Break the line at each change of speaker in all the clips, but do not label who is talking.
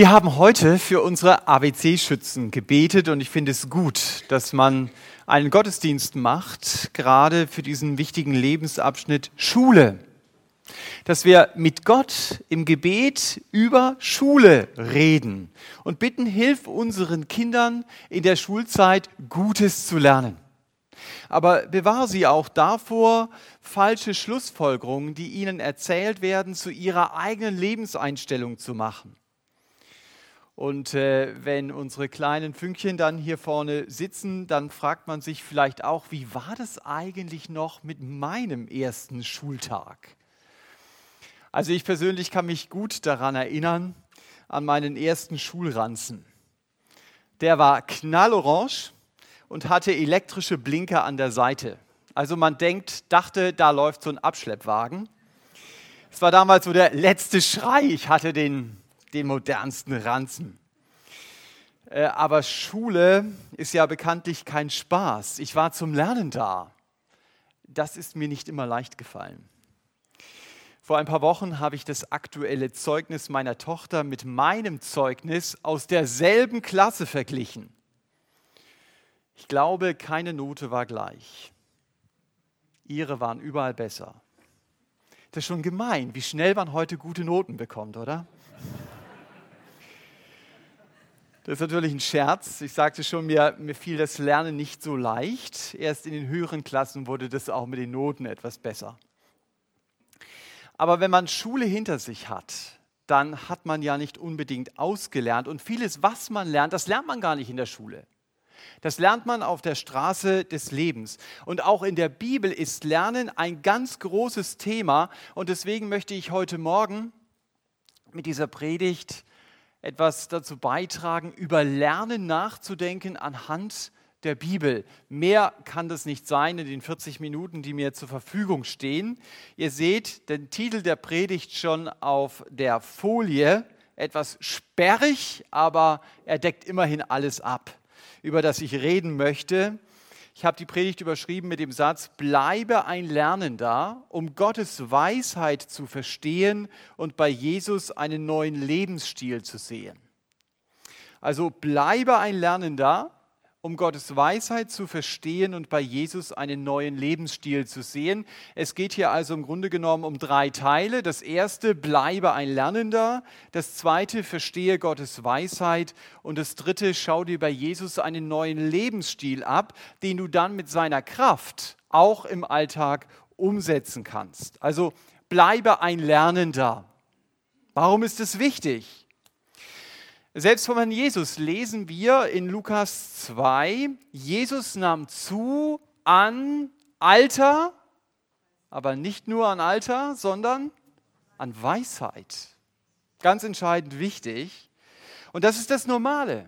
Wir haben heute für unsere ABC-Schützen gebetet und ich finde es gut, dass man einen Gottesdienst macht, gerade für diesen wichtigen Lebensabschnitt Schule. Dass wir mit Gott im Gebet über Schule reden und bitten, hilf unseren Kindern in der Schulzeit Gutes zu lernen. Aber bewahre sie auch davor, falsche Schlussfolgerungen, die ihnen erzählt werden, zu ihrer eigenen Lebenseinstellung zu machen. Und äh, wenn unsere kleinen Fünkchen dann hier vorne sitzen, dann fragt man sich vielleicht auch, wie war das eigentlich noch mit meinem ersten Schultag? Also ich persönlich kann mich gut daran erinnern, an meinen ersten Schulranzen. Der war knallorange und hatte elektrische Blinker an der Seite. Also man denkt, dachte, da läuft so ein Abschleppwagen. Es war damals so der letzte Schrei. Ich hatte den den modernsten Ranzen. Äh, aber Schule ist ja bekanntlich kein Spaß. Ich war zum Lernen da. Das ist mir nicht immer leicht gefallen. Vor ein paar Wochen habe ich das aktuelle Zeugnis meiner Tochter mit meinem Zeugnis aus derselben Klasse verglichen. Ich glaube, keine Note war gleich. Ihre waren überall besser. Das ist schon gemein, wie schnell man heute gute Noten bekommt, oder? Das ist natürlich ein Scherz. Ich sagte schon, mir, mir fiel das Lernen nicht so leicht. Erst in den höheren Klassen wurde das auch mit den Noten etwas besser. Aber wenn man Schule hinter sich hat, dann hat man ja nicht unbedingt ausgelernt. Und vieles, was man lernt, das lernt man gar nicht in der Schule. Das lernt man auf der Straße des Lebens. Und auch in der Bibel ist Lernen ein ganz großes Thema. Und deswegen möchte ich heute Morgen mit dieser Predigt etwas dazu beitragen, über Lernen nachzudenken anhand der Bibel. Mehr kann das nicht sein in den 40 Minuten, die mir zur Verfügung stehen. Ihr seht den Titel der Predigt schon auf der Folie. Etwas sperrig, aber er deckt immerhin alles ab, über das ich reden möchte. Ich habe die Predigt überschrieben mit dem Satz, bleibe ein Lernender, um Gottes Weisheit zu verstehen und bei Jesus einen neuen Lebensstil zu sehen. Also bleibe ein Lernender, um Gottes Weisheit zu verstehen und bei Jesus einen neuen Lebensstil zu sehen. Es geht hier also im Grunde genommen um drei Teile. Das erste, bleibe ein Lernender. Das zweite, verstehe Gottes Weisheit. Und das dritte, schau dir bei Jesus einen neuen Lebensstil ab, den du dann mit seiner Kraft auch im Alltag umsetzen kannst. Also bleibe ein Lernender. Warum ist es wichtig? Selbst von Herrn Jesus lesen wir in Lukas 2, Jesus nahm zu an Alter, aber nicht nur an Alter, sondern an Weisheit. Ganz entscheidend wichtig. Und das ist das Normale.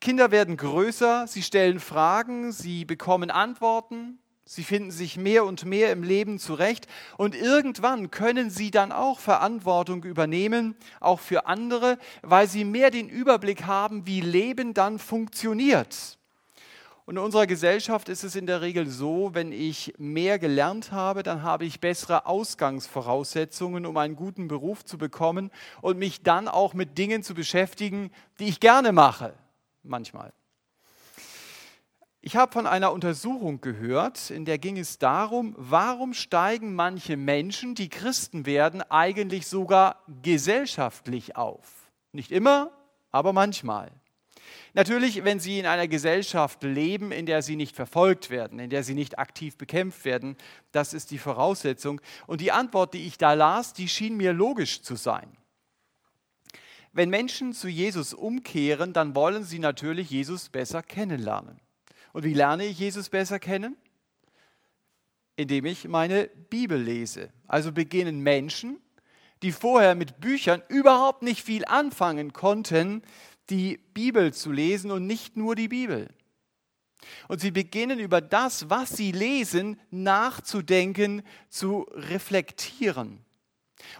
Kinder werden größer, sie stellen Fragen, sie bekommen Antworten, Sie finden sich mehr und mehr im Leben zurecht und irgendwann können sie dann auch Verantwortung übernehmen, auch für andere, weil sie mehr den Überblick haben, wie Leben dann funktioniert. Und in unserer Gesellschaft ist es in der Regel so, wenn ich mehr gelernt habe, dann habe ich bessere Ausgangsvoraussetzungen, um einen guten Beruf zu bekommen und mich dann auch mit Dingen zu beschäftigen, die ich gerne mache, manchmal. Ich habe von einer Untersuchung gehört, in der ging es darum, warum steigen manche Menschen, die Christen werden, eigentlich sogar gesellschaftlich auf. Nicht immer, aber manchmal. Natürlich, wenn sie in einer Gesellschaft leben, in der sie nicht verfolgt werden, in der sie nicht aktiv bekämpft werden, das ist die Voraussetzung. Und die Antwort, die ich da las, die schien mir logisch zu sein. Wenn Menschen zu Jesus umkehren, dann wollen sie natürlich Jesus besser kennenlernen. Und wie lerne ich Jesus besser kennen? Indem ich meine Bibel lese. Also beginnen Menschen, die vorher mit Büchern überhaupt nicht viel anfangen konnten, die Bibel zu lesen und nicht nur die Bibel. Und sie beginnen über das, was sie lesen, nachzudenken, zu reflektieren.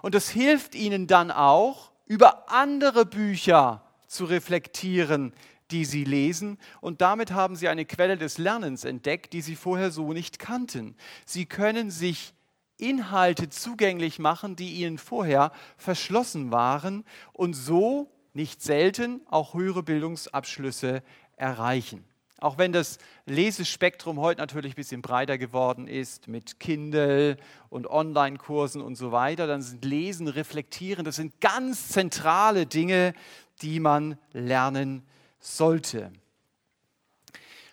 Und das hilft ihnen dann auch, über andere Bücher zu reflektieren, die sie lesen. Und damit haben sie eine Quelle des Lernens entdeckt, die sie vorher so nicht kannten. Sie können sich Inhalte zugänglich machen, die ihnen vorher verschlossen waren. Und so nicht selten auch höhere Bildungsabschlüsse erreichen. Auch wenn das Lesespektrum heute natürlich ein bisschen breiter geworden ist mit Kindle und Online-Kursen und so weiter, dann sind Lesen, Reflektieren, das sind ganz zentrale Dinge, die man lernen sollte.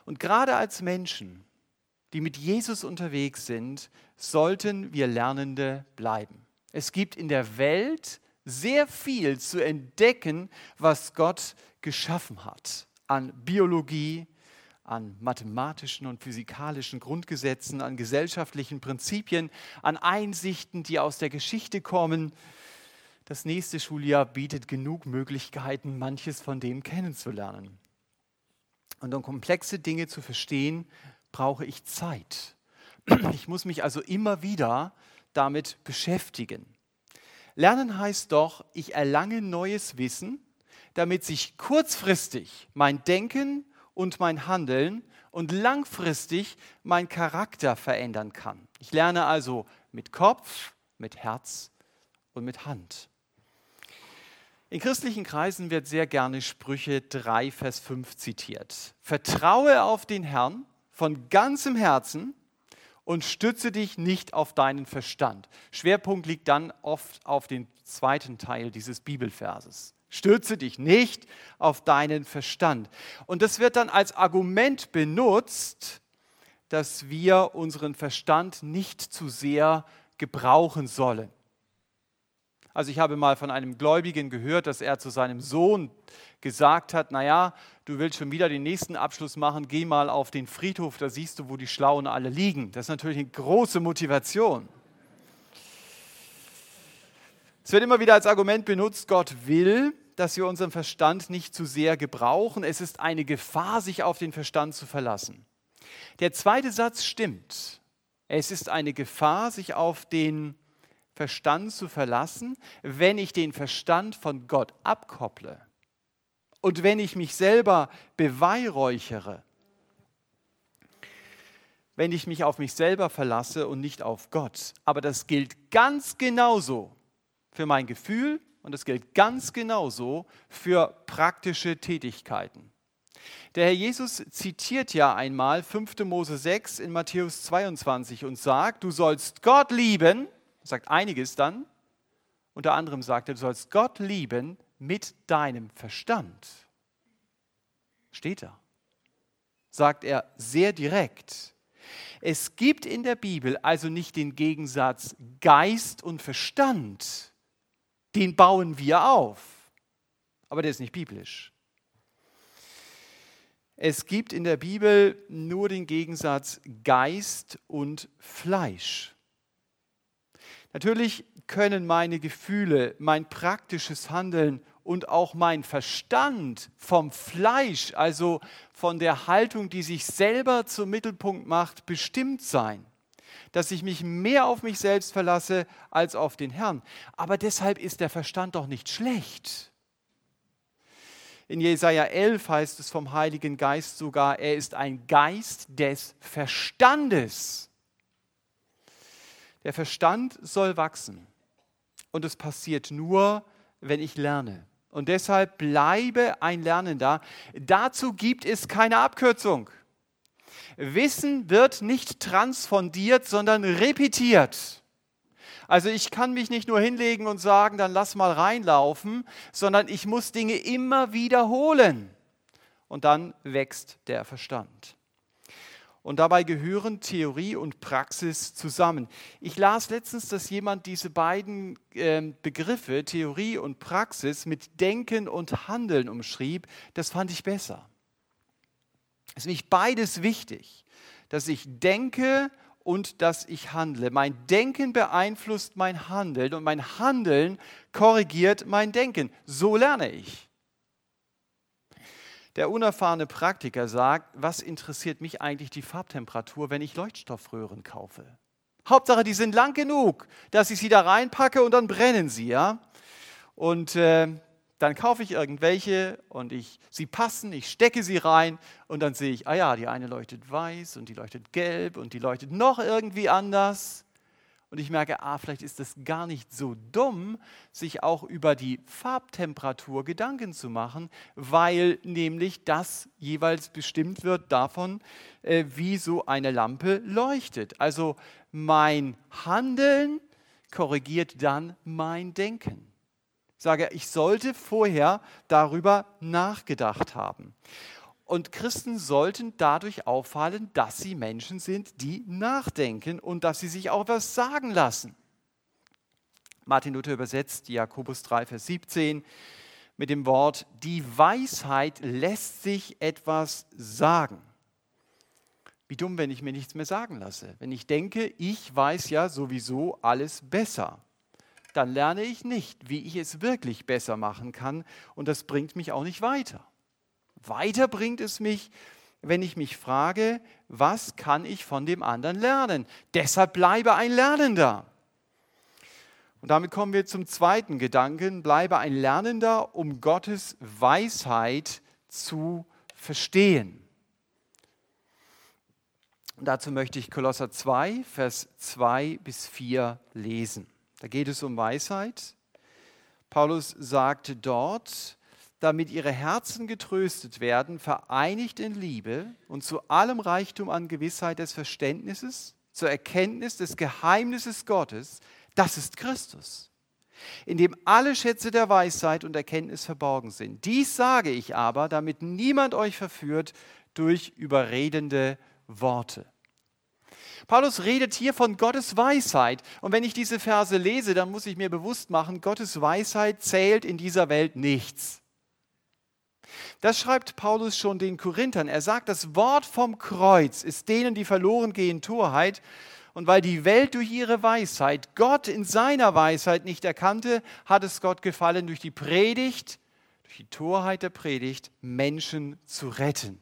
Und gerade als Menschen, die mit Jesus unterwegs sind, sollten wir Lernende bleiben. Es gibt in der Welt sehr viel zu entdecken, was Gott geschaffen hat an Biologie, an mathematischen und physikalischen Grundgesetzen, an gesellschaftlichen Prinzipien, an Einsichten, die aus der Geschichte kommen. Das nächste Schuljahr bietet genug Möglichkeiten, manches von dem kennenzulernen. Und um komplexe Dinge zu verstehen, brauche ich Zeit. Ich muss mich also immer wieder damit beschäftigen. Lernen heißt doch, ich erlange neues Wissen, damit sich kurzfristig mein Denken und mein Handeln und langfristig mein Charakter verändern kann. Ich lerne also mit Kopf, mit Herz und mit Hand. In christlichen Kreisen wird sehr gerne Sprüche 3, Vers 5 zitiert. Vertraue auf den Herrn von ganzem Herzen und stütze dich nicht auf deinen Verstand. Schwerpunkt liegt dann oft auf den zweiten Teil dieses Bibelverses. Stürze dich nicht auf deinen Verstand. Und das wird dann als Argument benutzt, dass wir unseren Verstand nicht zu sehr gebrauchen sollen. Also ich habe mal von einem Gläubigen gehört, dass er zu seinem Sohn gesagt hat, naja, du willst schon wieder den nächsten Abschluss machen, geh mal auf den Friedhof, da siehst du, wo die Schlauen alle liegen. Das ist natürlich eine große Motivation. Es wird immer wieder als Argument benutzt, Gott will, dass wir unseren Verstand nicht zu sehr gebrauchen. Es ist eine Gefahr, sich auf den Verstand zu verlassen. Der zweite Satz stimmt. Es ist eine Gefahr, sich auf den Verstand zu verlassen, wenn ich den Verstand von Gott abkopple und wenn ich mich selber beweihräuchere, wenn ich mich auf mich selber verlasse und nicht auf Gott. Aber das gilt ganz genauso für mein Gefühl und das gilt ganz genauso für praktische Tätigkeiten. Der Herr Jesus zitiert ja einmal 5. Mose 6 in Matthäus 22 und sagt, du sollst Gott lieben sagt einiges dann. Unter anderem sagt er, du sollst Gott lieben mit deinem Verstand. Steht da. Sagt er sehr direkt. Es gibt in der Bibel also nicht den Gegensatz Geist und Verstand. Den bauen wir auf. Aber der ist nicht biblisch. Es gibt in der Bibel nur den Gegensatz Geist und Fleisch. Natürlich können meine Gefühle, mein praktisches Handeln und auch mein Verstand vom Fleisch, also von der Haltung, die sich selber zum Mittelpunkt macht, bestimmt sein. Dass ich mich mehr auf mich selbst verlasse als auf den Herrn. Aber deshalb ist der Verstand doch nicht schlecht. In Jesaja 11 heißt es vom Heiligen Geist sogar, er ist ein Geist des Verstandes. Der Verstand soll wachsen. Und es passiert nur, wenn ich lerne. Und deshalb bleibe ein Lernender. Dazu gibt es keine Abkürzung. Wissen wird nicht transfondiert, sondern repetiert. Also ich kann mich nicht nur hinlegen und sagen, dann lass mal reinlaufen, sondern ich muss Dinge immer wiederholen. Und dann wächst der Verstand. Und dabei gehören Theorie und Praxis zusammen. Ich las letztens, dass jemand diese beiden äh, Begriffe, Theorie und Praxis, mit Denken und Handeln umschrieb. Das fand ich besser. Es ist nämlich beides wichtig, dass ich denke und dass ich handle. Mein Denken beeinflusst mein Handeln und mein Handeln korrigiert mein Denken. So lerne ich. Der unerfahrene Praktiker sagt, was interessiert mich eigentlich die Farbtemperatur, wenn ich Leuchtstoffröhren kaufe? Hauptsache, die sind lang genug, dass ich sie da reinpacke und dann brennen sie, ja? Und äh, dann kaufe ich irgendwelche und ich, sie passen, ich stecke sie rein und dann sehe ich, ah ja, die eine leuchtet weiß und die leuchtet gelb und die leuchtet noch irgendwie anders. Und ich merke, ah, vielleicht ist es gar nicht so dumm, sich auch über die Farbtemperatur Gedanken zu machen, weil nämlich das jeweils bestimmt wird davon, äh, wie so eine Lampe leuchtet. Also mein Handeln korrigiert dann mein Denken. Ich sage, ich sollte vorher darüber nachgedacht haben. Und Christen sollten dadurch auffallen, dass sie Menschen sind, die nachdenken und dass sie sich auch was sagen lassen. Martin Luther übersetzt Jakobus 3, Vers 17 mit dem Wort, die Weisheit lässt sich etwas sagen. Wie dumm, wenn ich mir nichts mehr sagen lasse. Wenn ich denke, ich weiß ja sowieso alles besser, dann lerne ich nicht, wie ich es wirklich besser machen kann und das bringt mich auch nicht weiter. Weiter bringt es mich, wenn ich mich frage, was kann ich von dem anderen lernen? Deshalb bleibe ein Lernender. Und damit kommen wir zum zweiten Gedanken, bleibe ein Lernender, um Gottes Weisheit zu verstehen. Und dazu möchte ich Kolosser 2, Vers 2 bis 4 lesen. Da geht es um Weisheit. Paulus sagte dort, damit ihre Herzen getröstet werden, vereinigt in Liebe und zu allem Reichtum an Gewissheit des Verständnisses, zur Erkenntnis des Geheimnisses Gottes, das ist Christus, in dem alle Schätze der Weisheit und Erkenntnis verborgen sind. Dies sage ich aber, damit niemand euch verführt durch überredende Worte. Paulus redet hier von Gottes Weisheit. Und wenn ich diese Verse lese, dann muss ich mir bewusst machen, Gottes Weisheit zählt in dieser Welt nichts. Das schreibt Paulus schon den Korinthern. Er sagt, das Wort vom Kreuz ist denen, die verloren gehen, Torheit. Und weil die Welt durch ihre Weisheit Gott in seiner Weisheit nicht erkannte, hat es Gott gefallen, durch die Predigt, durch die Torheit der Predigt, Menschen zu retten.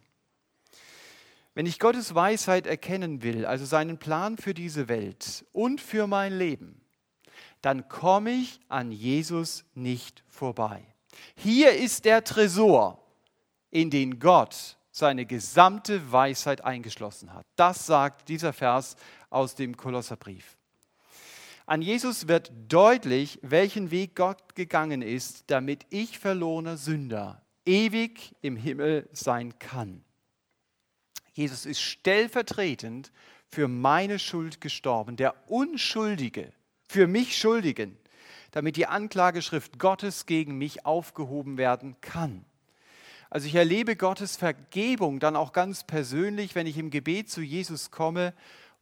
Wenn ich Gottes Weisheit erkennen will, also seinen Plan für diese Welt und für mein Leben, dann komme ich an Jesus nicht vorbei. Hier ist der Tresor, in den Gott seine gesamte Weisheit eingeschlossen hat. Das sagt dieser Vers aus dem Kolosserbrief. An Jesus wird deutlich, welchen Weg Gott gegangen ist, damit ich verlorener Sünder ewig im Himmel sein kann. Jesus ist stellvertretend für meine Schuld gestorben, der Unschuldige, für mich Schuldigen damit die Anklageschrift Gottes gegen mich aufgehoben werden kann. Also ich erlebe Gottes Vergebung dann auch ganz persönlich, wenn ich im Gebet zu Jesus komme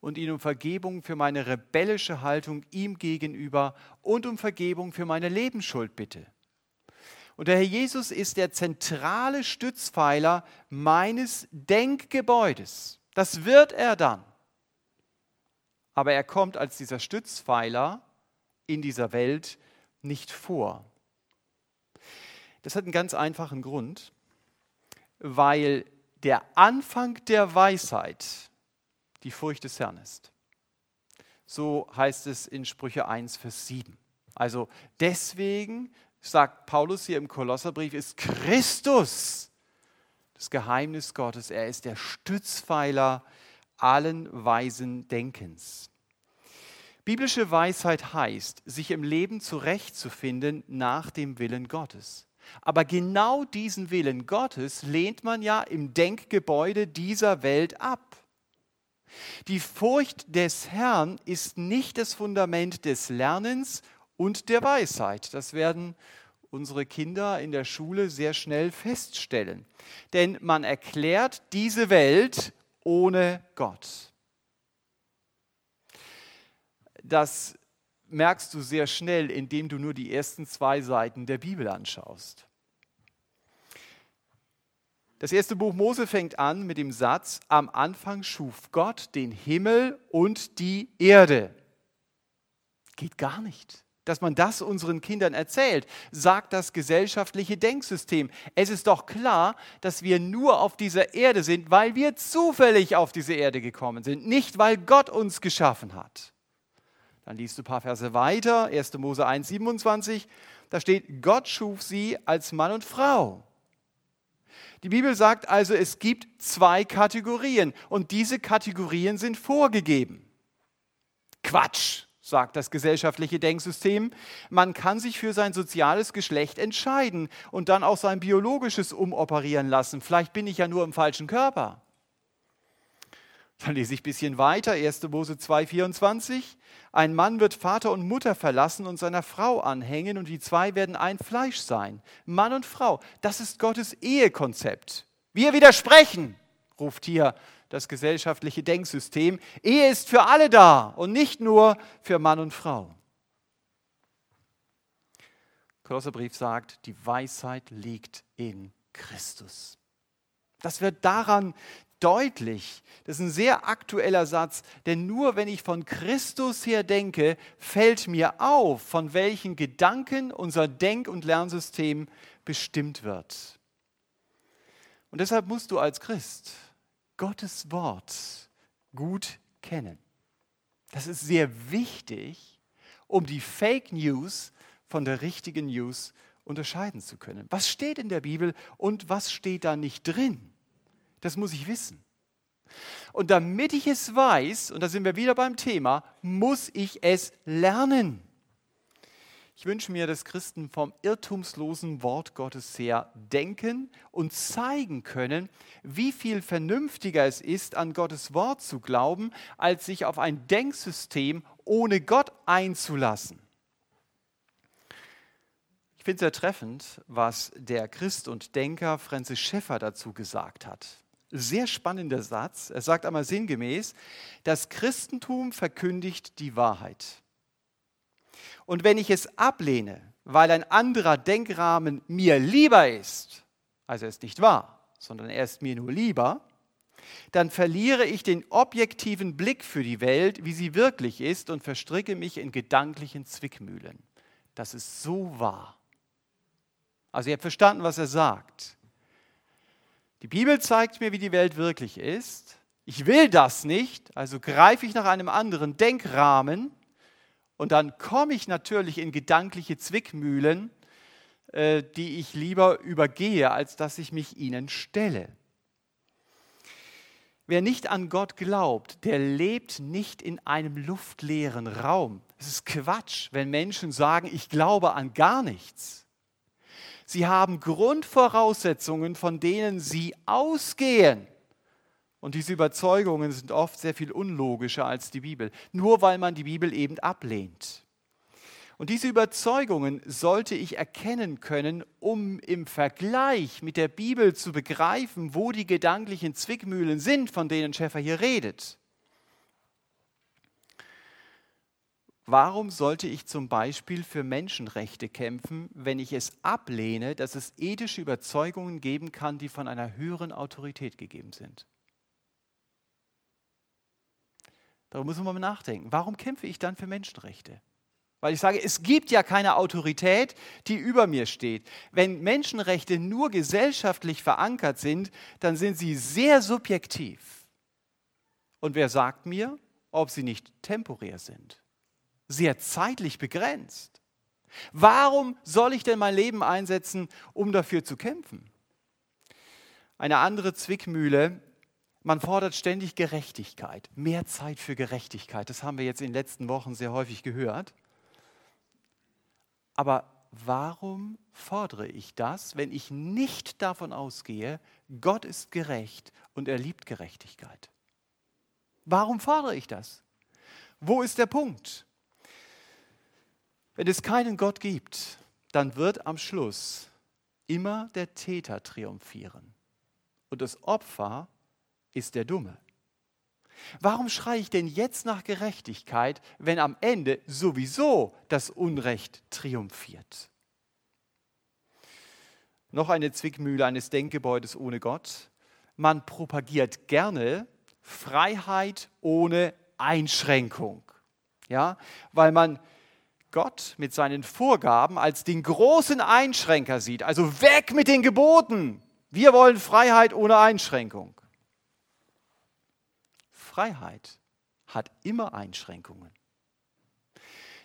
und ihn um Vergebung für meine rebellische Haltung ihm gegenüber und um Vergebung für meine Lebensschuld bitte. Und der Herr Jesus ist der zentrale Stützpfeiler meines Denkgebäudes. Das wird er dann. Aber er kommt als dieser Stützpfeiler in dieser Welt nicht vor. Das hat einen ganz einfachen Grund, weil der Anfang der Weisheit die Furcht des Herrn ist. So heißt es in Sprüche 1, Vers 7. Also deswegen, sagt Paulus hier im Kolosserbrief, ist Christus das Geheimnis Gottes. Er ist der Stützpfeiler allen weisen Denkens. Biblische Weisheit heißt, sich im Leben zurechtzufinden nach dem Willen Gottes. Aber genau diesen Willen Gottes lehnt man ja im Denkgebäude dieser Welt ab. Die Furcht des Herrn ist nicht das Fundament des Lernens und der Weisheit. Das werden unsere Kinder in der Schule sehr schnell feststellen. Denn man erklärt diese Welt ohne Gott das merkst du sehr schnell, indem du nur die ersten zwei Seiten der Bibel anschaust. Das erste Buch Mose fängt an mit dem Satz, am Anfang schuf Gott den Himmel und die Erde. Geht gar nicht. Dass man das unseren Kindern erzählt, sagt das gesellschaftliche Denksystem. Es ist doch klar, dass wir nur auf dieser Erde sind, weil wir zufällig auf diese Erde gekommen sind, nicht weil Gott uns geschaffen hat. Dann liest du ein paar Verse weiter, 1. Mose 1, 27. Da steht, Gott schuf sie als Mann und Frau. Die Bibel sagt also, es gibt zwei Kategorien und diese Kategorien sind vorgegeben. Quatsch, sagt das gesellschaftliche Denksystem. Man kann sich für sein soziales Geschlecht entscheiden und dann auch sein biologisches umoperieren lassen. Vielleicht bin ich ja nur im falschen Körper. Dann lese ich ein bisschen weiter, 1. Mose 2,24. Ein Mann wird Vater und Mutter verlassen und seiner Frau anhängen und die zwei werden ein Fleisch sein. Mann und Frau, das ist Gottes Ehekonzept. Wir widersprechen, ruft hier das gesellschaftliche Denksystem. Ehe ist für alle da und nicht nur für Mann und Frau. Kolosserbrief sagt, die Weisheit liegt in Christus. Das wird daran deutlich. Das ist ein sehr aktueller Satz, denn nur wenn ich von Christus her denke, fällt mir auf, von welchen Gedanken unser Denk- und Lernsystem bestimmt wird. Und deshalb musst du als Christ Gottes Wort gut kennen. Das ist sehr wichtig, um die Fake News von der richtigen News unterscheiden zu können. Was steht in der Bibel und was steht da nicht drin? Das muss ich wissen. Und damit ich es weiß, und da sind wir wieder beim Thema, muss ich es lernen. Ich wünsche mir, dass Christen vom irrtumslosen Wort Gottes her denken und zeigen können, wie viel vernünftiger es ist, an Gottes Wort zu glauben, als sich auf ein Denksystem ohne Gott einzulassen. Ich finde es sehr treffend, was der Christ und Denker Francis Schäffer dazu gesagt hat. Sehr spannender Satz. Er sagt einmal sinngemäß, das Christentum verkündigt die Wahrheit. Und wenn ich es ablehne, weil ein anderer Denkrahmen mir lieber ist, also er ist nicht wahr, sondern er ist mir nur lieber, dann verliere ich den objektiven Blick für die Welt, wie sie wirklich ist, und verstricke mich in gedanklichen Zwickmühlen. Das ist so wahr. Also ihr habt verstanden, was er sagt. Die Bibel zeigt mir, wie die Welt wirklich ist. Ich will das nicht, also greife ich nach einem anderen Denkrahmen und dann komme ich natürlich in gedankliche Zwickmühlen, äh, die ich lieber übergehe, als dass ich mich ihnen stelle. Wer nicht an Gott glaubt, der lebt nicht in einem luftleeren Raum. Es ist Quatsch, wenn Menschen sagen, ich glaube an gar nichts. Sie haben Grundvoraussetzungen, von denen sie ausgehen. Und diese Überzeugungen sind oft sehr viel unlogischer als die Bibel, nur weil man die Bibel eben ablehnt. Und diese Überzeugungen sollte ich erkennen können, um im Vergleich mit der Bibel zu begreifen, wo die gedanklichen Zwickmühlen sind, von denen Schäfer hier redet. Warum sollte ich zum Beispiel für Menschenrechte kämpfen, wenn ich es ablehne, dass es ethische Überzeugungen geben kann, die von einer höheren Autorität gegeben sind? Darüber muss man mal nachdenken. Warum kämpfe ich dann für Menschenrechte? Weil ich sage, es gibt ja keine Autorität, die über mir steht. Wenn Menschenrechte nur gesellschaftlich verankert sind, dann sind sie sehr subjektiv. Und wer sagt mir, ob sie nicht temporär sind? Sehr zeitlich begrenzt. Warum soll ich denn mein Leben einsetzen, um dafür zu kämpfen? Eine andere Zwickmühle man fordert ständig Gerechtigkeit, mehr Zeit für Gerechtigkeit. Das haben wir jetzt in den letzten Wochen sehr häufig gehört. Aber warum fordere ich das, wenn ich nicht davon ausgehe, Gott ist gerecht und er liebt Gerechtigkeit? Warum fordere ich das? Wo ist der Punkt? Wenn es keinen Gott gibt, dann wird am Schluss immer der Täter triumphieren und das Opfer ist der Dumme. Warum schreie ich denn jetzt nach Gerechtigkeit, wenn am Ende sowieso das Unrecht triumphiert? Noch eine Zwickmühle eines Denkgebäudes ohne Gott. Man propagiert gerne Freiheit ohne Einschränkung. Ja, weil man Gott mit seinen Vorgaben als den großen Einschränker sieht. Also weg mit den Geboten. Wir wollen Freiheit ohne Einschränkung. Freiheit hat immer Einschränkungen.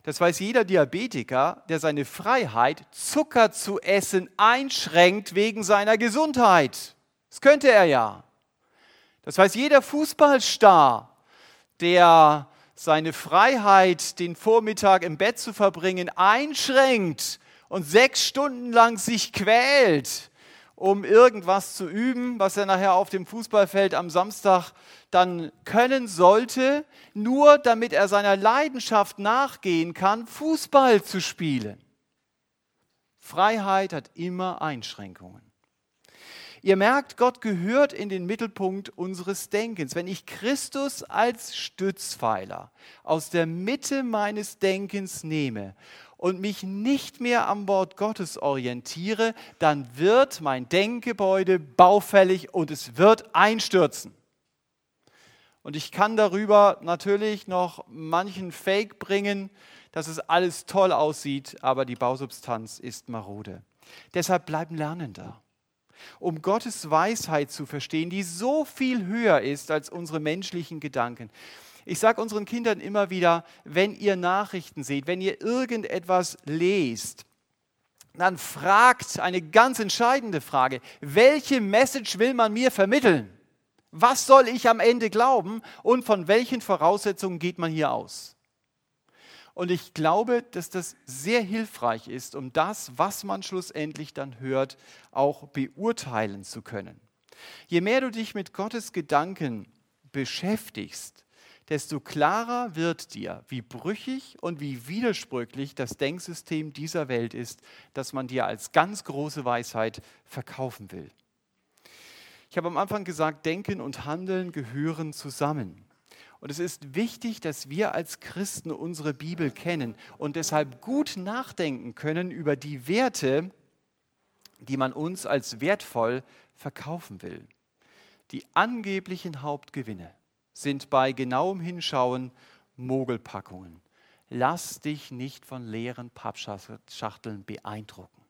Das weiß jeder Diabetiker, der seine Freiheit, Zucker zu essen, einschränkt wegen seiner Gesundheit. Das könnte er ja. Das weiß jeder Fußballstar, der seine Freiheit, den Vormittag im Bett zu verbringen, einschränkt und sechs Stunden lang sich quält, um irgendwas zu üben, was er nachher auf dem Fußballfeld am Samstag dann können sollte, nur damit er seiner Leidenschaft nachgehen kann, Fußball zu spielen. Freiheit hat immer Einschränkungen. Ihr merkt, Gott gehört in den Mittelpunkt unseres Denkens. Wenn ich Christus als Stützpfeiler aus der Mitte meines Denkens nehme und mich nicht mehr am Wort Gottes orientiere, dann wird mein Denkgebäude baufällig und es wird einstürzen. Und ich kann darüber natürlich noch manchen Fake bringen, dass es alles toll aussieht, aber die Bausubstanz ist marode. Deshalb bleiben Lernender, um Gottes Weisheit zu verstehen, die so viel höher ist als unsere menschlichen Gedanken. Ich sage unseren Kindern immer wieder, wenn ihr Nachrichten seht, wenn ihr irgendetwas lest, dann fragt eine ganz entscheidende Frage, welche Message will man mir vermitteln? Was soll ich am Ende glauben und von welchen Voraussetzungen geht man hier aus? Und ich glaube, dass das sehr hilfreich ist, um das, was man schlussendlich dann hört, auch beurteilen zu können. Je mehr du dich mit Gottes Gedanken beschäftigst, desto klarer wird dir, wie brüchig und wie widersprüchlich das Denksystem dieser Welt ist, das man dir als ganz große Weisheit verkaufen will. Ich habe am Anfang gesagt, Denken und Handeln gehören zusammen. Und es ist wichtig, dass wir als Christen unsere Bibel kennen und deshalb gut nachdenken können über die Werte, die man uns als wertvoll verkaufen will. Die angeblichen Hauptgewinne sind bei genauem Hinschauen Mogelpackungen. Lass dich nicht von leeren Pappschachteln beeindrucken.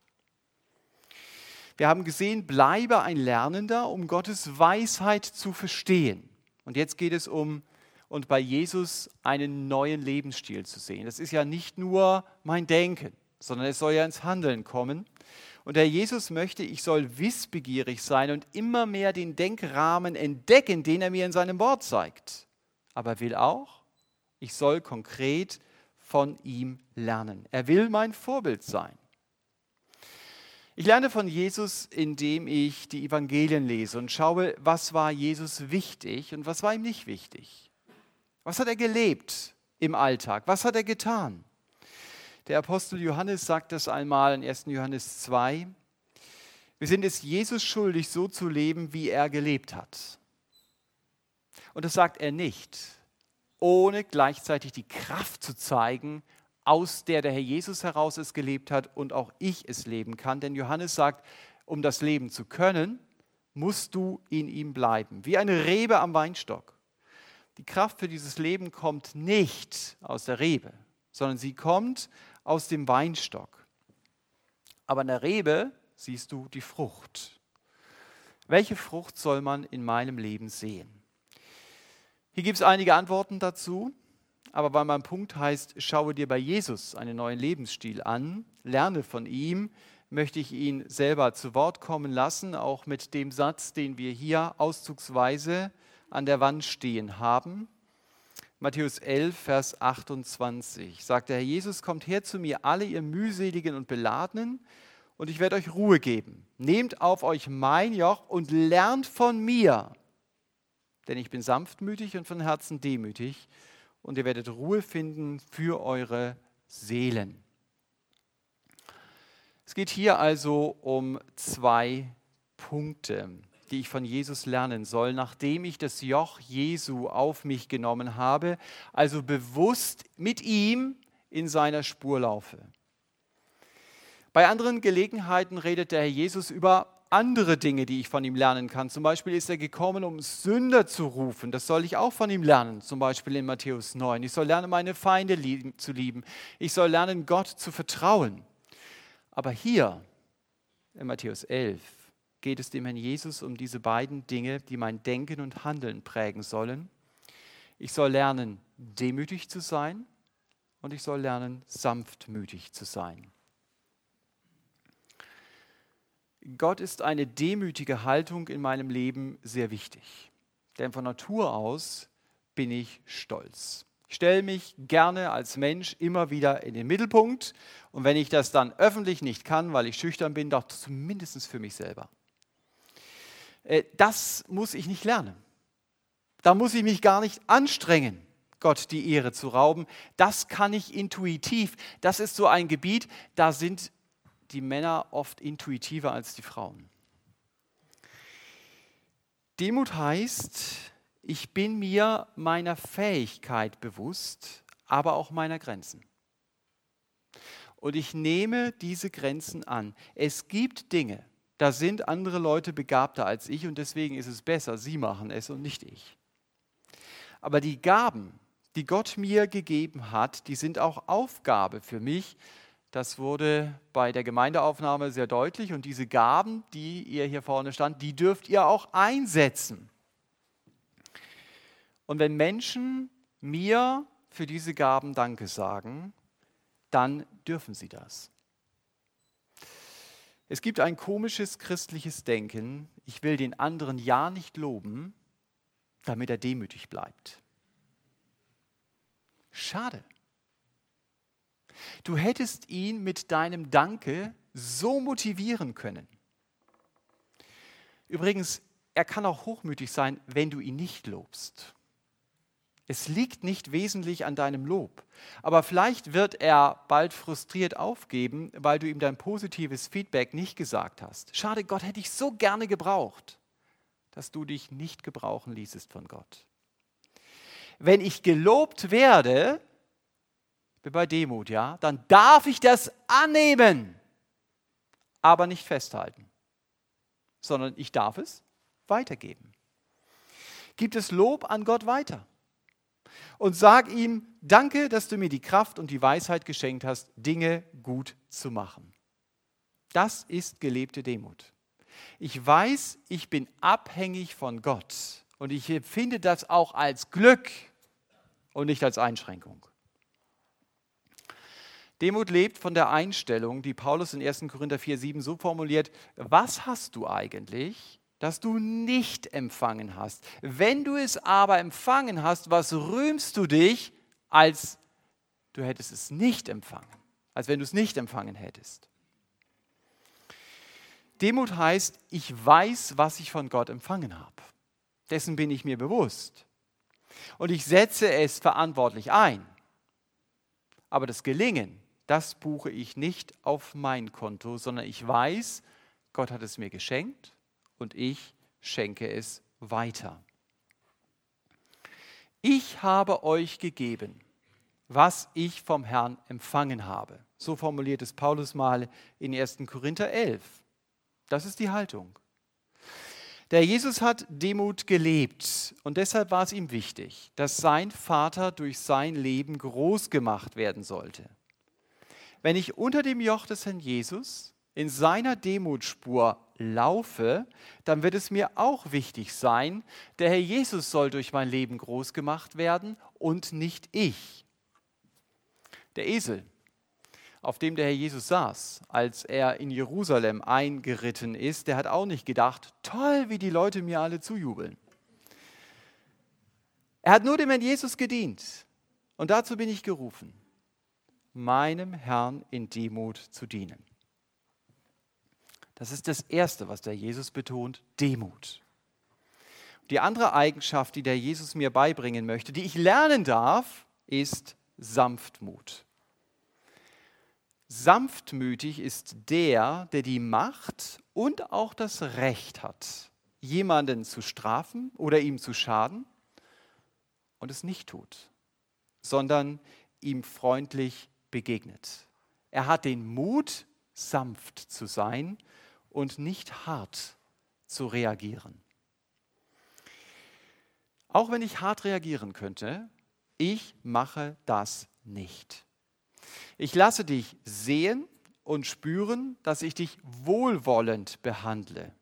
Wir haben gesehen, bleibe ein Lernender, um Gottes Weisheit zu verstehen. Und jetzt geht es um und bei Jesus einen neuen Lebensstil zu sehen. Das ist ja nicht nur mein Denken, sondern es soll ja ins Handeln kommen. Und der Jesus möchte, ich soll wissbegierig sein und immer mehr den Denkrahmen entdecken, den er mir in seinem Wort zeigt. Aber er will auch, ich soll konkret von ihm lernen. Er will mein Vorbild sein. Ich lerne von Jesus, indem ich die Evangelien lese und schaue, was war Jesus wichtig und was war ihm nicht wichtig. Was hat er gelebt im Alltag? Was hat er getan? Der Apostel Johannes sagt das einmal in 1. Johannes 2. Wir sind es Jesus schuldig, so zu leben, wie er gelebt hat. Und das sagt er nicht, ohne gleichzeitig die Kraft zu zeigen, aus der der Herr Jesus heraus es gelebt hat und auch ich es leben kann. Denn Johannes sagt, um das Leben zu können, musst du in ihm bleiben, wie eine Rebe am Weinstock. Die Kraft für dieses Leben kommt nicht aus der Rebe, sondern sie kommt aus dem Weinstock. Aber in der Rebe siehst du die Frucht. Welche Frucht soll man in meinem Leben sehen? Hier gibt es einige Antworten dazu, aber weil mein Punkt heißt, schaue dir bei Jesus einen neuen Lebensstil an, lerne von ihm, möchte ich ihn selber zu Wort kommen lassen, auch mit dem Satz, den wir hier auszugsweise an der Wand stehen haben. Matthäus 11, Vers 28 sagt der Herr Jesus, kommt her zu mir, alle ihr mühseligen und beladenen, und ich werde euch Ruhe geben. Nehmt auf euch mein Joch und lernt von mir, denn ich bin sanftmütig und von Herzen demütig, und ihr werdet Ruhe finden für eure Seelen. Es geht hier also um zwei Punkte die ich von Jesus lernen soll, nachdem ich das Joch Jesu auf mich genommen habe, also bewusst mit ihm in seiner Spur laufe. Bei anderen Gelegenheiten redet der Herr Jesus über andere Dinge, die ich von ihm lernen kann. Zum Beispiel ist er gekommen, um Sünder zu rufen. Das soll ich auch von ihm lernen, zum Beispiel in Matthäus 9. Ich soll lernen, meine Feinde lieben, zu lieben. Ich soll lernen, Gott zu vertrauen. Aber hier in Matthäus 11 geht es dem Herrn Jesus um diese beiden Dinge, die mein Denken und Handeln prägen sollen. Ich soll lernen, demütig zu sein und ich soll lernen, sanftmütig zu sein. Gott ist eine demütige Haltung in meinem Leben sehr wichtig. Denn von Natur aus bin ich stolz. Ich stelle mich gerne als Mensch immer wieder in den Mittelpunkt und wenn ich das dann öffentlich nicht kann, weil ich schüchtern bin, doch zumindest für mich selber. Äh, das muss ich nicht lernen. Da muss ich mich gar nicht anstrengen, Gott die Ehre zu rauben. Das kann ich intuitiv. Das ist so ein Gebiet, da sind die Männer oft intuitiver als die Frauen. Demut heißt, ich bin mir meiner Fähigkeit bewusst, aber auch meiner Grenzen. Und ich nehme diese Grenzen an. Es gibt Dinge, da sind andere Leute begabter als ich und deswegen ist es besser, sie machen es und nicht ich. Aber die Gaben, die Gott mir gegeben hat, die sind auch Aufgabe für mich. Das wurde bei der Gemeindeaufnahme sehr deutlich und diese Gaben, die ihr hier vorne stand, die dürft ihr auch einsetzen. Und wenn Menschen mir für diese Gaben Danke sagen, dann dürfen sie das. Es gibt ein komisches christliches Denken, ich will den anderen ja nicht loben, damit er demütig bleibt. Schade. Du hättest ihn mit deinem Danke so motivieren können. Übrigens, er kann auch hochmütig sein, wenn du ihn nicht lobst. Es liegt nicht wesentlich an deinem Lob. Aber vielleicht wird er bald frustriert aufgeben, weil du ihm dein positives Feedback nicht gesagt hast. Schade, Gott hätte ich so gerne gebraucht, dass du dich nicht gebrauchen ließest von Gott. Wenn ich gelobt werde, bin bei Demut, ja, dann darf ich das annehmen, aber nicht festhalten, sondern ich darf es weitergeben. Gibt es Lob an Gott weiter? Und sag ihm, danke, dass du mir die Kraft und die Weisheit geschenkt hast, Dinge gut zu machen. Das ist gelebte Demut. Ich weiß, ich bin abhängig von Gott und ich empfinde das auch als Glück und nicht als Einschränkung. Demut lebt von der Einstellung, die Paulus in 1. Korinther 4,7 so formuliert: Was hast du eigentlich, das du nicht empfangen hast. Wenn du es aber empfangen hast, was rühmst du dich, als du hättest es nicht empfangen, als wenn du es nicht empfangen hättest. Demut heißt, ich weiß, was ich von Gott empfangen habe. Dessen bin ich mir bewusst. Und ich setze es verantwortlich ein. Aber das Gelingen, das buche ich nicht auf mein Konto, sondern ich weiß, Gott hat es mir geschenkt und ich schenke es weiter. Ich habe euch gegeben, was ich vom Herrn empfangen habe. So formuliert es Paulus mal in 1. Korinther 11. Das ist die Haltung. Der Jesus hat Demut gelebt und deshalb war es ihm wichtig, dass sein Vater durch sein Leben groß gemacht werden sollte. Wenn ich unter dem Joch des Herrn Jesus in seiner Demutspur laufe, dann wird es mir auch wichtig sein, der Herr Jesus soll durch mein Leben groß gemacht werden und nicht ich. Der Esel, auf dem der Herr Jesus saß, als er in Jerusalem eingeritten ist, der hat auch nicht gedacht, toll, wie die Leute mir alle zujubeln. Er hat nur dem Herrn Jesus gedient. Und dazu bin ich gerufen, meinem Herrn in Demut zu dienen. Das ist das Erste, was der Jesus betont, Demut. Die andere Eigenschaft, die der Jesus mir beibringen möchte, die ich lernen darf, ist Sanftmut. Sanftmütig ist der, der die Macht und auch das Recht hat, jemanden zu strafen oder ihm zu schaden und es nicht tut, sondern ihm freundlich begegnet. Er hat den Mut, sanft zu sein und nicht hart zu reagieren. Auch wenn ich hart reagieren könnte, ich mache das nicht. Ich lasse dich sehen und spüren, dass ich dich wohlwollend behandle.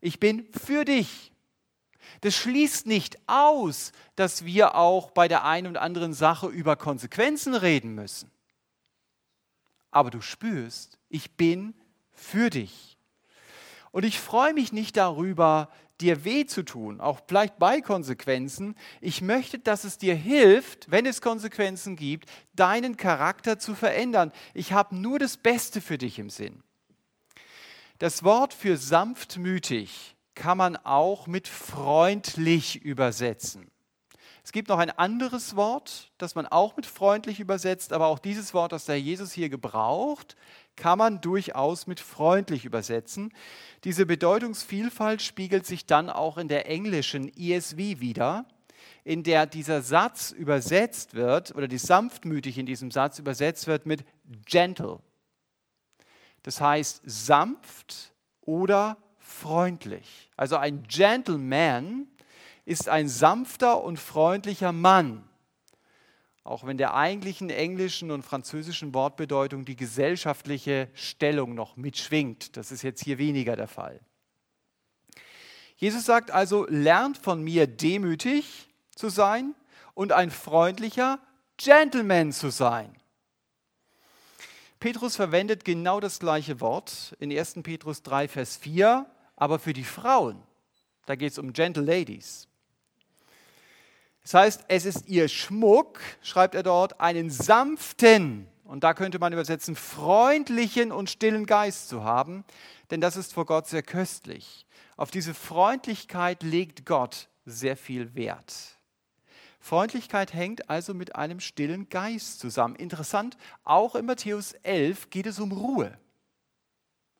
Ich bin für dich. Das schließt nicht aus, dass wir auch bei der einen und anderen Sache über Konsequenzen reden müssen. Aber du spürst, ich bin für dich. Und ich freue mich nicht darüber, dir weh zu tun, auch vielleicht bei Konsequenzen. Ich möchte, dass es dir hilft, wenn es Konsequenzen gibt, deinen Charakter zu verändern. Ich habe nur das Beste für dich im Sinn. Das Wort für sanftmütig kann man auch mit freundlich übersetzen. Es gibt noch ein anderes Wort, das man auch mit freundlich übersetzt, aber auch dieses Wort, das der Jesus hier gebraucht, kann man durchaus mit freundlich übersetzen. Diese Bedeutungsvielfalt spiegelt sich dann auch in der englischen ESV wieder, in der dieser Satz übersetzt wird oder die sanftmütig in diesem Satz übersetzt wird mit gentle. Das heißt sanft oder freundlich. Also ein Gentleman ist ein sanfter und freundlicher Mann auch wenn der eigentlichen englischen und französischen Wortbedeutung die gesellschaftliche Stellung noch mitschwingt. Das ist jetzt hier weniger der Fall. Jesus sagt also, lernt von mir demütig zu sein und ein freundlicher Gentleman zu sein. Petrus verwendet genau das gleiche Wort in 1. Petrus 3, Vers 4, aber für die Frauen. Da geht es um Gentle Ladies. Das heißt, es ist ihr Schmuck, schreibt er dort, einen sanften, und da könnte man übersetzen, freundlichen und stillen Geist zu haben, denn das ist vor Gott sehr köstlich. Auf diese Freundlichkeit legt Gott sehr viel Wert. Freundlichkeit hängt also mit einem stillen Geist zusammen. Interessant, auch in Matthäus 11 geht es um Ruhe.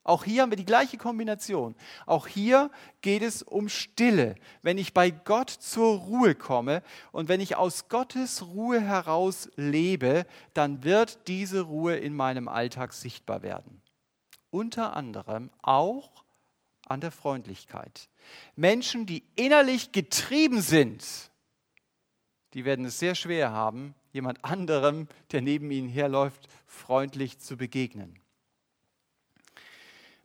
Auch hier haben wir die gleiche Kombination. Auch hier geht es um Stille. Wenn ich bei Gott zur Ruhe komme und wenn ich aus Gottes Ruhe heraus lebe, dann wird diese Ruhe in meinem Alltag sichtbar werden. Unter anderem auch an der Freundlichkeit. Menschen, die innerlich getrieben sind, die werden es sehr schwer haben, jemand anderem, der neben ihnen herläuft, freundlich zu begegnen.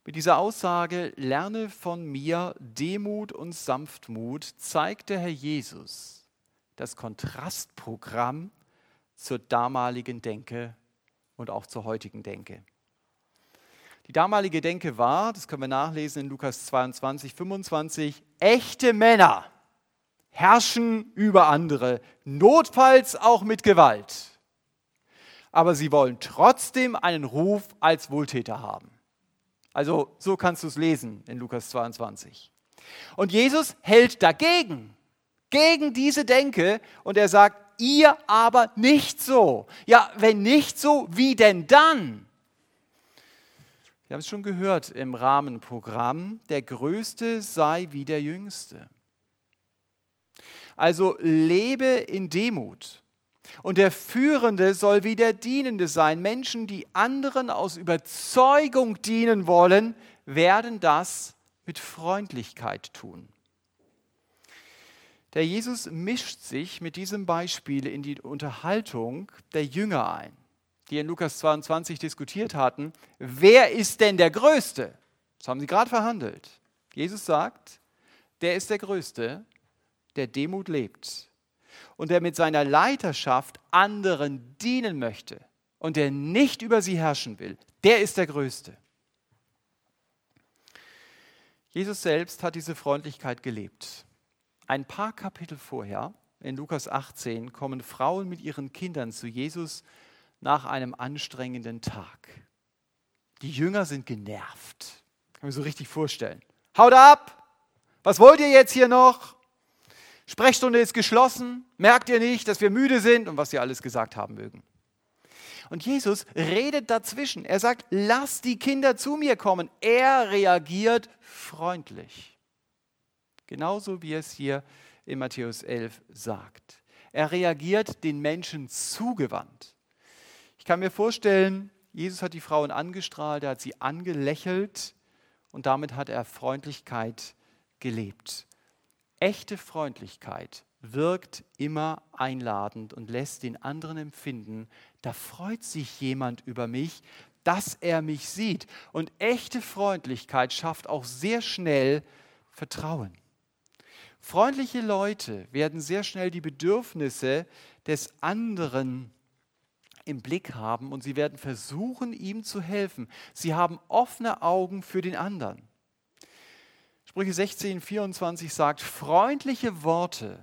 Mit dieser Aussage, lerne von mir Demut und Sanftmut, zeigt der Herr Jesus das Kontrastprogramm zur damaligen Denke und auch zur heutigen Denke. Die damalige Denke war, das können wir nachlesen in Lukas 22, 25, echte Männer herrschen über andere, notfalls auch mit Gewalt. Aber sie wollen trotzdem einen Ruf als Wohltäter haben. Also so kannst du es lesen in Lukas 22. Und Jesus hält dagegen, gegen diese Denke und er sagt, ihr aber nicht so. Ja, wenn nicht so, wie denn dann? Wir haben es schon gehört im Rahmenprogramm, der Größte sei wie der Jüngste. Also lebe in Demut. Und der Führende soll wie der Dienende sein. Menschen, die anderen aus Überzeugung dienen wollen, werden das mit Freundlichkeit tun. Der Jesus mischt sich mit diesem Beispiel in die Unterhaltung der Jünger ein, die in Lukas 22 diskutiert hatten. Wer ist denn der Größte? Das haben sie gerade verhandelt. Jesus sagt, der ist der Größte, der Demut lebt und der mit seiner Leiterschaft anderen dienen möchte und der nicht über sie herrschen will, der ist der Größte. Jesus selbst hat diese Freundlichkeit gelebt. Ein paar Kapitel vorher, in Lukas 18, kommen Frauen mit ihren Kindern zu Jesus nach einem anstrengenden Tag. Die Jünger sind genervt. Kann man so richtig vorstellen. Haut ab! Was wollt ihr jetzt hier noch? Sprechstunde ist geschlossen, merkt ihr nicht, dass wir müde sind und was sie alles gesagt haben mögen. Und Jesus redet dazwischen. Er sagt, lass die Kinder zu mir kommen. Er reagiert freundlich. Genauso wie es hier in Matthäus 11 sagt. Er reagiert den Menschen zugewandt. Ich kann mir vorstellen, Jesus hat die Frauen angestrahlt, er hat sie angelächelt und damit hat er Freundlichkeit gelebt. Echte Freundlichkeit wirkt immer einladend und lässt den anderen empfinden, da freut sich jemand über mich, dass er mich sieht. Und echte Freundlichkeit schafft auch sehr schnell Vertrauen. Freundliche Leute werden sehr schnell die Bedürfnisse des anderen im Blick haben und sie werden versuchen, ihm zu helfen. Sie haben offene Augen für den anderen. Sprüche 16, 24 sagt, freundliche Worte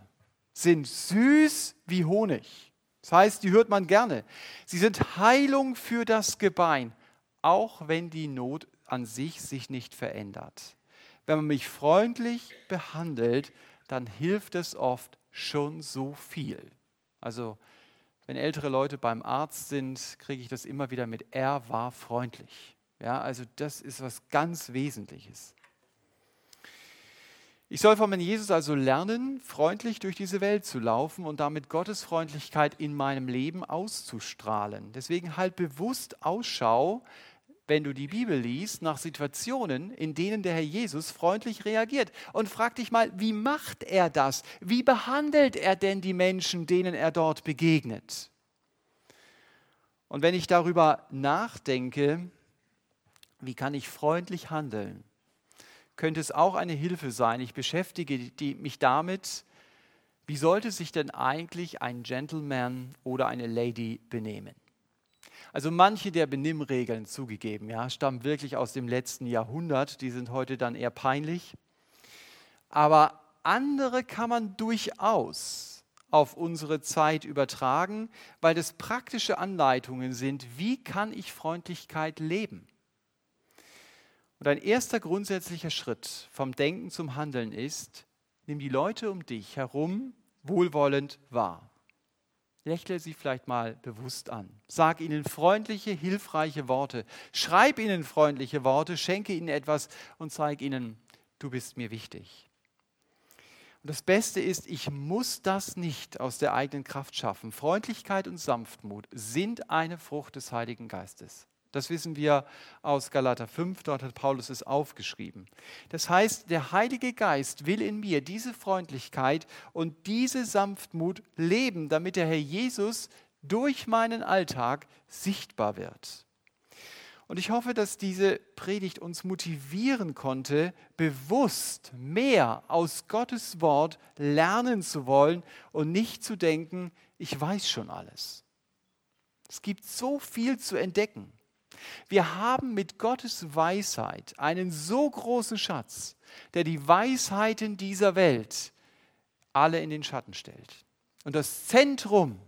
sind süß wie Honig. Das heißt, die hört man gerne. Sie sind Heilung für das Gebein, auch wenn die Not an sich sich nicht verändert. Wenn man mich freundlich behandelt, dann hilft es oft schon so viel. Also wenn ältere Leute beim Arzt sind, kriege ich das immer wieder mit, er war freundlich. Ja, also das ist was ganz Wesentliches. Ich soll von Jesus also lernen, freundlich durch diese Welt zu laufen und damit Gottes Freundlichkeit in meinem Leben auszustrahlen. Deswegen halt bewusst Ausschau, wenn du die Bibel liest, nach Situationen, in denen der Herr Jesus freundlich reagiert. Und frag dich mal, wie macht er das? Wie behandelt er denn die Menschen, denen er dort begegnet? Und wenn ich darüber nachdenke, wie kann ich freundlich handeln, könnte es auch eine Hilfe sein. Ich beschäftige mich damit, wie sollte sich denn eigentlich ein Gentleman oder eine Lady benehmen? Also manche der Benimmregeln zugegeben, ja, stammen wirklich aus dem letzten Jahrhundert, die sind heute dann eher peinlich. Aber andere kann man durchaus auf unsere Zeit übertragen, weil das praktische Anleitungen sind, wie kann ich Freundlichkeit leben? Und ein erster grundsätzlicher Schritt vom Denken zum Handeln ist, nimm die Leute um dich herum wohlwollend wahr. Lächle sie vielleicht mal bewusst an. Sag ihnen freundliche, hilfreiche Worte. Schreib ihnen freundliche Worte, schenke ihnen etwas und zeig ihnen, du bist mir wichtig. Und das Beste ist, ich muss das nicht aus der eigenen Kraft schaffen. Freundlichkeit und Sanftmut sind eine Frucht des Heiligen Geistes. Das wissen wir aus Galater 5, dort hat Paulus es aufgeschrieben. Das heißt, der Heilige Geist will in mir diese Freundlichkeit und diese Sanftmut leben, damit der Herr Jesus durch meinen Alltag sichtbar wird. Und ich hoffe, dass diese Predigt uns motivieren konnte, bewusst mehr aus Gottes Wort lernen zu wollen und nicht zu denken, ich weiß schon alles. Es gibt so viel zu entdecken. Wir haben mit Gottes Weisheit einen so großen Schatz, der die Weisheiten dieser Welt alle in den Schatten stellt. Und das Zentrum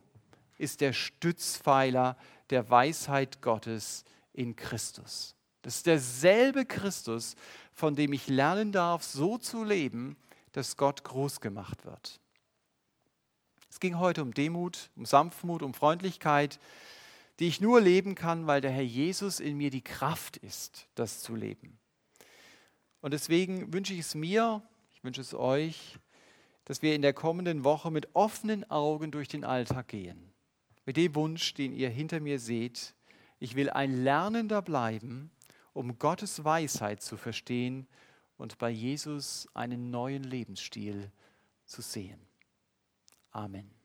ist der Stützpfeiler der Weisheit Gottes in Christus. Das ist derselbe Christus, von dem ich lernen darf, so zu leben, dass Gott groß gemacht wird. Es ging heute um Demut, um Sanftmut, um Freundlichkeit, die ich nur leben kann, weil der Herr Jesus in mir die Kraft ist, das zu leben. Und deswegen wünsche ich es mir, ich wünsche es euch, dass wir in der kommenden Woche mit offenen Augen durch den Alltag gehen. Mit dem Wunsch, den ihr hinter mir seht, ich will ein Lernender bleiben, um Gottes Weisheit zu verstehen und bei Jesus einen neuen Lebensstil zu sehen. Amen.